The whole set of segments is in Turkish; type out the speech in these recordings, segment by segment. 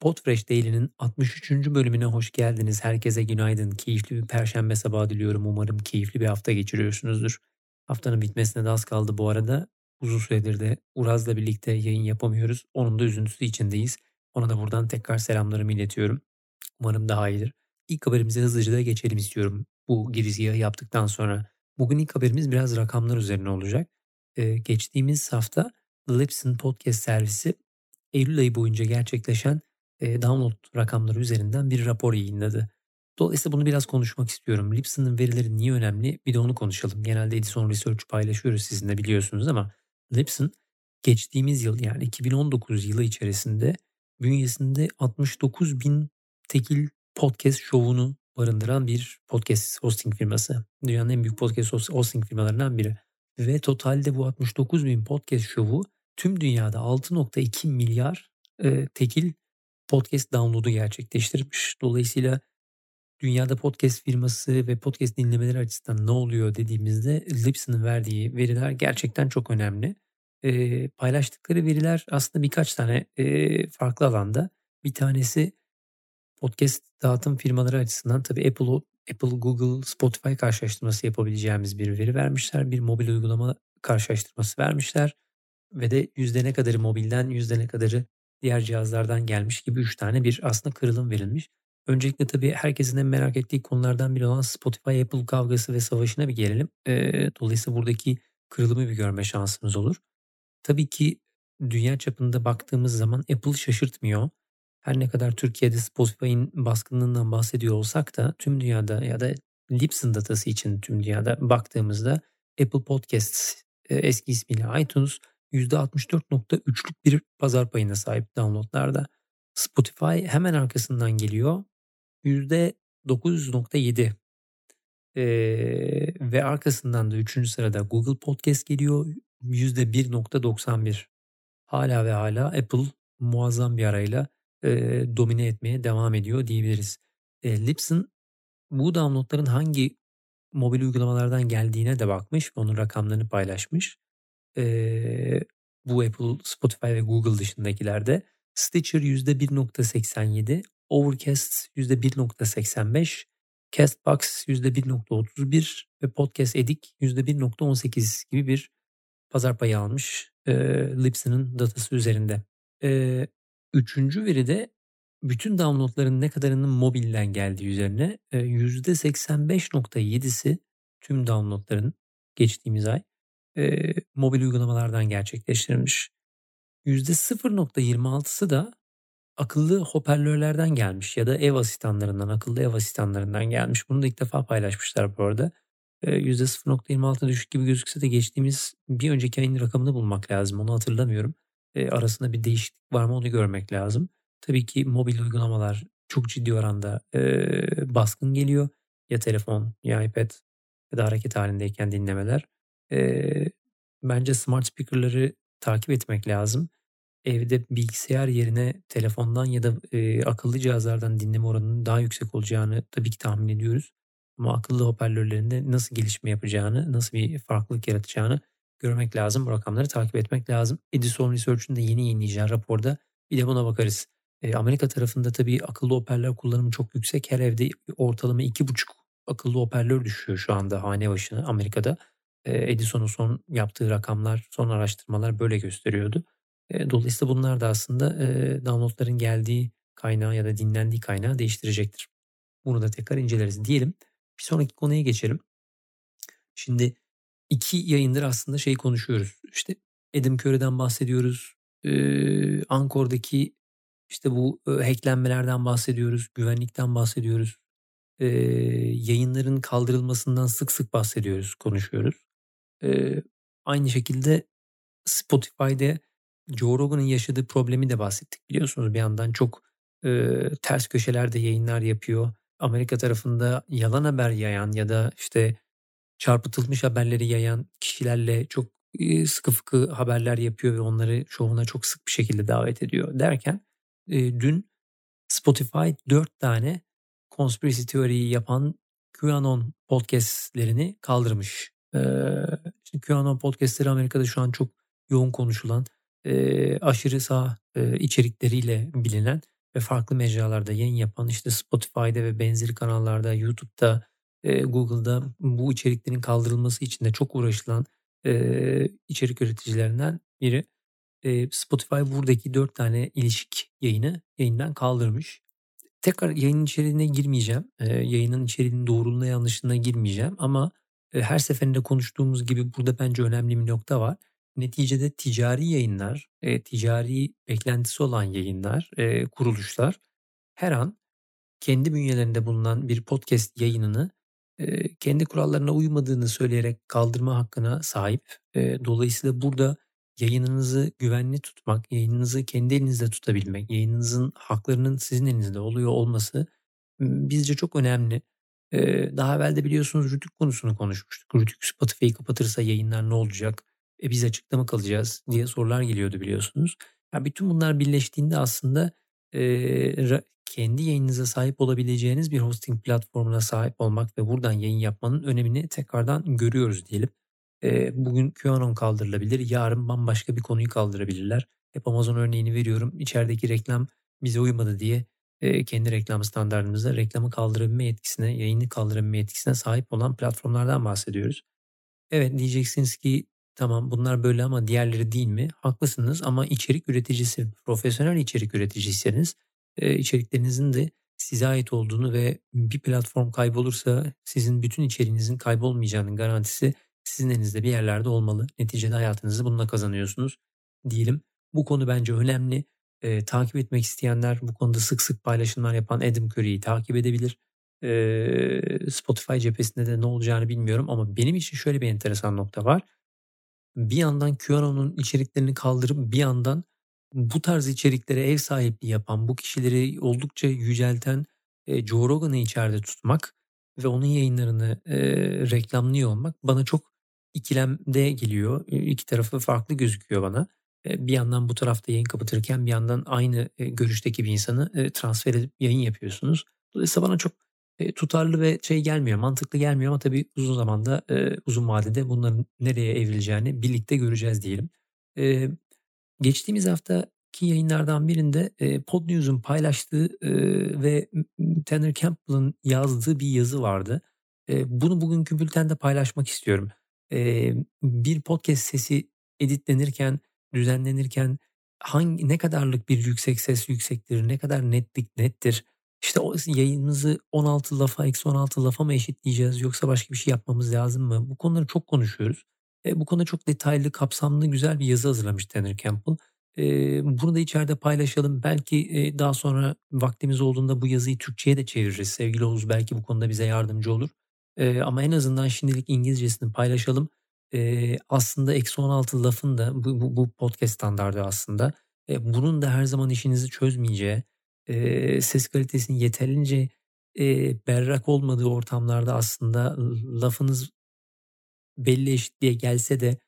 Podfresh Daily'nin 63. bölümüne hoş geldiniz. Herkese günaydın. Keyifli bir perşembe sabahı diliyorum. Umarım keyifli bir hafta geçiriyorsunuzdur. Haftanın bitmesine de az kaldı bu arada. Uzun süredir de Uraz'la birlikte yayın yapamıyoruz. Onun da üzüntüsü içindeyiz. Ona da buradan tekrar selamlarımı iletiyorum. Umarım daha iyidir. İlk haberimize hızlıca da geçelim istiyorum. Bu girizgahı yaptıktan sonra. Bugün ilk haberimiz biraz rakamlar üzerine olacak. Ee, geçtiğimiz hafta Lipson Podcast servisi Eylül ayı boyunca gerçekleşen e, download rakamları üzerinden bir rapor yayınladı. Dolayısıyla bunu biraz konuşmak istiyorum. Lipson'ın verileri niye önemli? Bir de onu konuşalım. Genelde Edison Research paylaşıyoruz sizinle biliyorsunuz ama Lipson geçtiğimiz yıl yani 2019 yılı içerisinde bünyesinde 69 bin tekil podcast şovunu barındıran bir podcast hosting firması. Dünyanın en büyük podcast hosting firmalarından biri. Ve totalde bu 69 bin podcast şovu tüm dünyada 6.2 milyar e, tekil podcast download'u gerçekleştirmiş. Dolayısıyla dünyada podcast firması ve podcast dinlemeleri açısından ne oluyor dediğimizde Lipson'ın verdiği veriler gerçekten çok önemli. E, paylaştıkları veriler aslında birkaç tane e, farklı alanda. Bir tanesi podcast dağıtım firmaları açısından tabii Apple, Apple, Google, Spotify karşılaştırması yapabileceğimiz bir veri vermişler. Bir mobil uygulama karşılaştırması vermişler. Ve de yüzde ne kadarı mobilden yüzde ne kadarı diğer cihazlardan gelmiş gibi 3 tane bir aslında kırılım verilmiş. Öncelikle tabii herkesin en merak ettiği konulardan biri olan Spotify Apple kavgası ve savaşına bir gelelim. E, dolayısıyla buradaki kırılımı bir görme şansımız olur. Tabii ki dünya çapında baktığımız zaman Apple şaşırtmıyor. Her ne kadar Türkiye'de Spotify'ın baskınlığından bahsediyor olsak da tüm dünyada ya da Libsyn datası için tüm dünyada baktığımızda Apple Podcasts eski ismiyle iTunes %64.3'lük bir pazar payına sahip downloadlarda. Spotify hemen arkasından geliyor. %9.7 ee, ve arkasından da 3. sırada Google Podcast geliyor %1.91. Hala ve hala Apple muazzam bir arayla e, domine etmeye devam ediyor diyebiliriz. E, Libsyn bu downloadların hangi mobil uygulamalardan geldiğine de bakmış ve onun rakamlarını paylaşmış. E, bu Apple, Spotify ve Google dışındakilerde. Stitcher %1.87, Overcast %1.85, Castbox %1.31 ve Podcast Addict %1.18 gibi bir pazar payı almış e, Libsyn'ın datası üzerinde. E, üçüncü veri de bütün downloadların ne kadarının mobilden geldiği üzerine e, %85.7'si tüm downloadların geçtiğimiz ay e, mobil uygulamalardan gerçekleştirilmiş. %0.26'sı da akıllı hoparlörlerden gelmiş ya da ev asistanlarından, akıllı ev asistanlarından gelmiş. Bunu da ilk defa paylaşmışlar bu arada. E, %0.26 düşük gibi gözükse de geçtiğimiz bir önceki ayın rakamını bulmak lazım. Onu hatırlamıyorum. E, arasında bir değişiklik var mı onu görmek lazım. Tabii ki mobil uygulamalar çok ciddi oranda e, baskın geliyor. Ya telefon ya iPad ya da hareket halindeyken dinlemeler. E, bence smart speaker'ları takip etmek lazım. Evde bilgisayar yerine telefondan ya da e, akıllı cihazlardan dinleme oranının daha yüksek olacağını tabii ki tahmin ediyoruz. Ama akıllı hoparlörlerinde nasıl gelişme yapacağını, nasıl bir farklılık yaratacağını görmek lazım. Bu rakamları takip etmek lazım. Edison Research'ın da yeni yayınlayacağı raporda bir de buna bakarız. E, Amerika tarafında tabii akıllı hoparlör kullanımı çok yüksek. Her evde ortalama 2,5 akıllı hoparlör düşüyor şu anda hane başına Amerika'da. Edison'un son yaptığı rakamlar, son araştırmalar böyle gösteriyordu. Dolayısıyla bunlar da aslında downloadların geldiği kaynağı ya da dinlendiği kaynağı değiştirecektir. Bunu da tekrar inceleriz diyelim. Bir sonraki konuya geçelim. Şimdi iki yayındır aslında şey konuşuyoruz. İşte Adam Curry'den bahsediyoruz. Ee, Ankor'daki işte bu hacklenmelerden bahsediyoruz. Güvenlikten bahsediyoruz. Ee, yayınların kaldırılmasından sık sık bahsediyoruz, konuşuyoruz. Ee, aynı şekilde Spotify'de Joe Rogan'ın yaşadığı problemi de bahsettik. Biliyorsunuz bir yandan çok e, ters köşelerde yayınlar yapıyor. Amerika tarafında yalan haber yayan ya da işte çarpıtılmış haberleri yayan kişilerle çok e, sıkı fıkı haberler yapıyor ve onları şovuna çok sık bir şekilde davet ediyor derken e, dün Spotify dört tane conspiracy teoriyi yapan QAnon podcastlerini kaldırmış. Ee, QAnon podcastleri Amerika'da şu an çok yoğun konuşulan, e, aşırı sağ e, içerikleriyle bilinen ve farklı mecralarda yayın yapan işte Spotify'da ve benzeri kanallarda, YouTube'da, eee, Google'da bu içeriklerin kaldırılması için de çok uğraşılan, eee, içerik üreticilerinden biri. Eee, Spotify buradaki 4 tane ilişik yayını yayından kaldırmış. Tekrar yayının içeriğine girmeyeceğim. Eee, yayının içeriğinin doğruluğuna yanlışlığına girmeyeceğim ama, her seferinde konuştuğumuz gibi burada bence önemli bir nokta var. Neticede ticari yayınlar, eee, ticari beklentisi olan yayınlar, eee, kuruluşlar her an kendi bünyelerinde bulunan bir podcast yayınını, eee, kendi kurallarına uymadığını söyleyerek kaldırma hakkına sahip. Eee, dolayısıyla burada yayınınızı güvenli tutmak, yayınınızı kendi elinizde tutabilmek, yayınınızın haklarının sizin elinizde oluyor olması, bizce çok önemli. Daha evvel de biliyorsunuz Rütük konusunu konuşmuştuk. Rütük Spotify'ı kapatırsa yayınlar ne olacak? E, biz açıkta mı kalacağız diye sorular geliyordu biliyorsunuz. Ya bütün bunlar birleştiğinde aslında, ra kendi yayınınıza sahip olabileceğiniz bir hosting platformuna sahip olmak ve buradan yayın yapmanın önemini tekrardan görüyoruz diyelim. Eee, bugün QAnon kaldırılabilir, yarın bambaşka bir konuyu kaldırabilirler. Hep Amazon örneğini veriyorum. İçerideki reklam bize uymadı diye, eee, kendi reklam standardımızda reklamı kaldırabilme yetkisine, yayını kaldırabilme yetkisine sahip olan platformlardan bahsediyoruz. Evet, diyeceksiniz ki tamam bunlar böyle ama diğerleri değil mi? Haklısınız ama içerik üreticisi, profesyonel içerik üreticiyseniz, eee, içeriklerinizin de size ait olduğunu ve bir platform kaybolursa sizin bütün içeriğinizin kaybolmayacağının garantisi sizin elinizde bir yerlerde olmalı. Neticede hayatınızı bununla kazanıyorsunuz diyelim. Bu konu bence önemli. Eee, takip etmek isteyenler bu konuda sık sık paylaşımlar yapan Adam Curry'i takip edebilir. Eee, Spotify cephesinde de ne olacağını bilmiyorum ama benim için şöyle bir enteresan nokta var. Bir yandan QAnon'un içeriklerini kaldırıp bir yandan bu tarz içeriklere ev sahipliği yapan, bu kişileri oldukça yücelten, eee, Joe Rogan'ı içeride tutmak ve onun yayınlarını, eee, reklamlıyor olmak bana çok ikilemde geliyor. İki tarafı farklı gözüküyor bana. Bir yandan bu tarafta yayın kapatırken bir yandan aynı, görüşteki bir insanı, transfer edip yayın yapıyorsunuz. Dolayısıyla bana çok, tutarlı ve şey gelmiyor, mantıklı gelmiyor ama tabii uzun zamanda, uzun vadede bunların nereye evrileceğini birlikte göreceğiz diyelim. Geçtiğimiz haftaki yayınlardan birinde, Podnews'un paylaştığı, ve Tanner Campbell'ın yazdığı bir yazı vardı. Bunu bugünkü bültende paylaşmak istiyorum. Bir podcast sesi editlenirken, düzenlenirken hangi ne kadarlık bir yüksek ses yüksektir, ne kadar netlik nettir? İşte o yayınımızı 16 lafa, eksi 16 lafa mı eşitleyeceğiz yoksa başka bir şey yapmamız lazım mı? Bu konuları çok konuşuyoruz. Eee, bu konuda çok detaylı, kapsamlı, güzel bir yazı hazırlamış Tanner Campbell. Eee, bunu da içeride paylaşalım. Belki, eee, daha sonra vaktimiz olduğunda bu yazıyı Türkçe'ye de çeviririz. Sevgili Oğuz belki bu konuda bize yardımcı olur. Eee, ama en azından şimdilik İngilizcesini paylaşalım. Eee, aslında eksi 16 lafın da bu bu bu podcast standardı aslında. Eee, bunun da her zaman işinizi çözmeyeceği, eee, ses kalitesinin yeterince, eee, berrak olmadığı ortamlarda aslında lafınız belli eşitliğe gelse de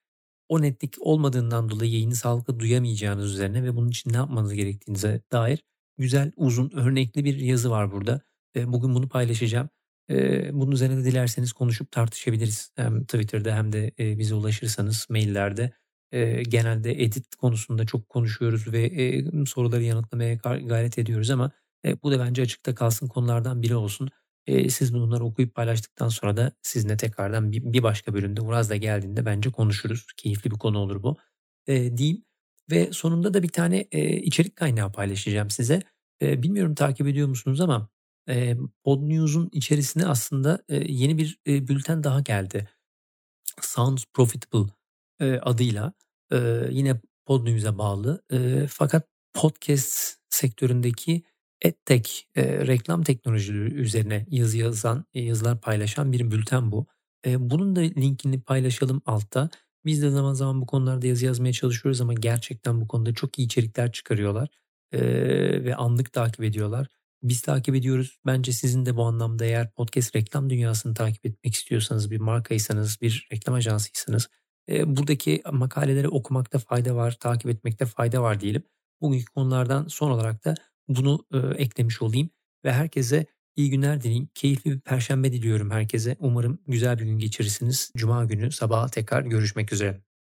o netlik olmadığından dolayı yayını sağlıklı duyamayacağınız üzerine ve bunun için ne yapmanız gerektiğinize dair güzel, uzun, örnekli bir yazı var burada. Eee, bugün bunu paylaşacağım. Eee, bunun üzerine de dilerseniz konuşup tartışabiliriz. Hem Twitter'da hem de, eee, bize ulaşırsanız maillerde. Eee, genelde edit konusunda çok konuşuyoruz ve, eee, soruları yanıtlamaya gayret ediyoruz ama, eee, bu da bence açıkta kalsın konulardan biri olsun. Eee, siz bunları okuyup paylaştıktan sonra da sizinle tekrardan bir başka bölümde Uraz da geldiğinde bence konuşuruz. Keyifli bir konu olur bu, diyeyim ve sonunda da bir tane, içerik kaynağı paylaşacağım size. Bilmiyorum takip ediyor musunuz ama, eee, Podnews'un içerisine aslında, eee, yeni bir, eee, bülten daha geldi. Sounds Profitable, eee, adıyla. Eee, yine Podnews'e bağlı, eee, fakat podcast sektöründeki EdTech, eee, reklam teknolojileri üzerine yazı yazan, yazılar paylaşan bir bülten bu. Eee, bunun da linkini paylaşalım altta. Biz de zaman zaman bu konularda yazı yazmaya çalışıyoruz ama gerçekten bu konuda çok iyi içerikler çıkarıyorlar, eee, ve anlık takip ediyorlar. Biz takip ediyoruz. Bence sizin de bu anlamda eğer podcast reklam dünyasını takip etmek istiyorsanız, bir markaysanız, bir reklam ajansıysanız, eee, buradaki makaleleri okumakta fayda var, takip etmekte fayda var diyelim. Bugünkü konulardan son olarak da bunu, eee, eklemiş olayım ve herkese iyi günler dileyim. Keyifli bir perşembe diliyorum herkese. Umarım güzel bir gün geçirirsiniz. Cuma günü sabaha tekrar görüşmek üzere.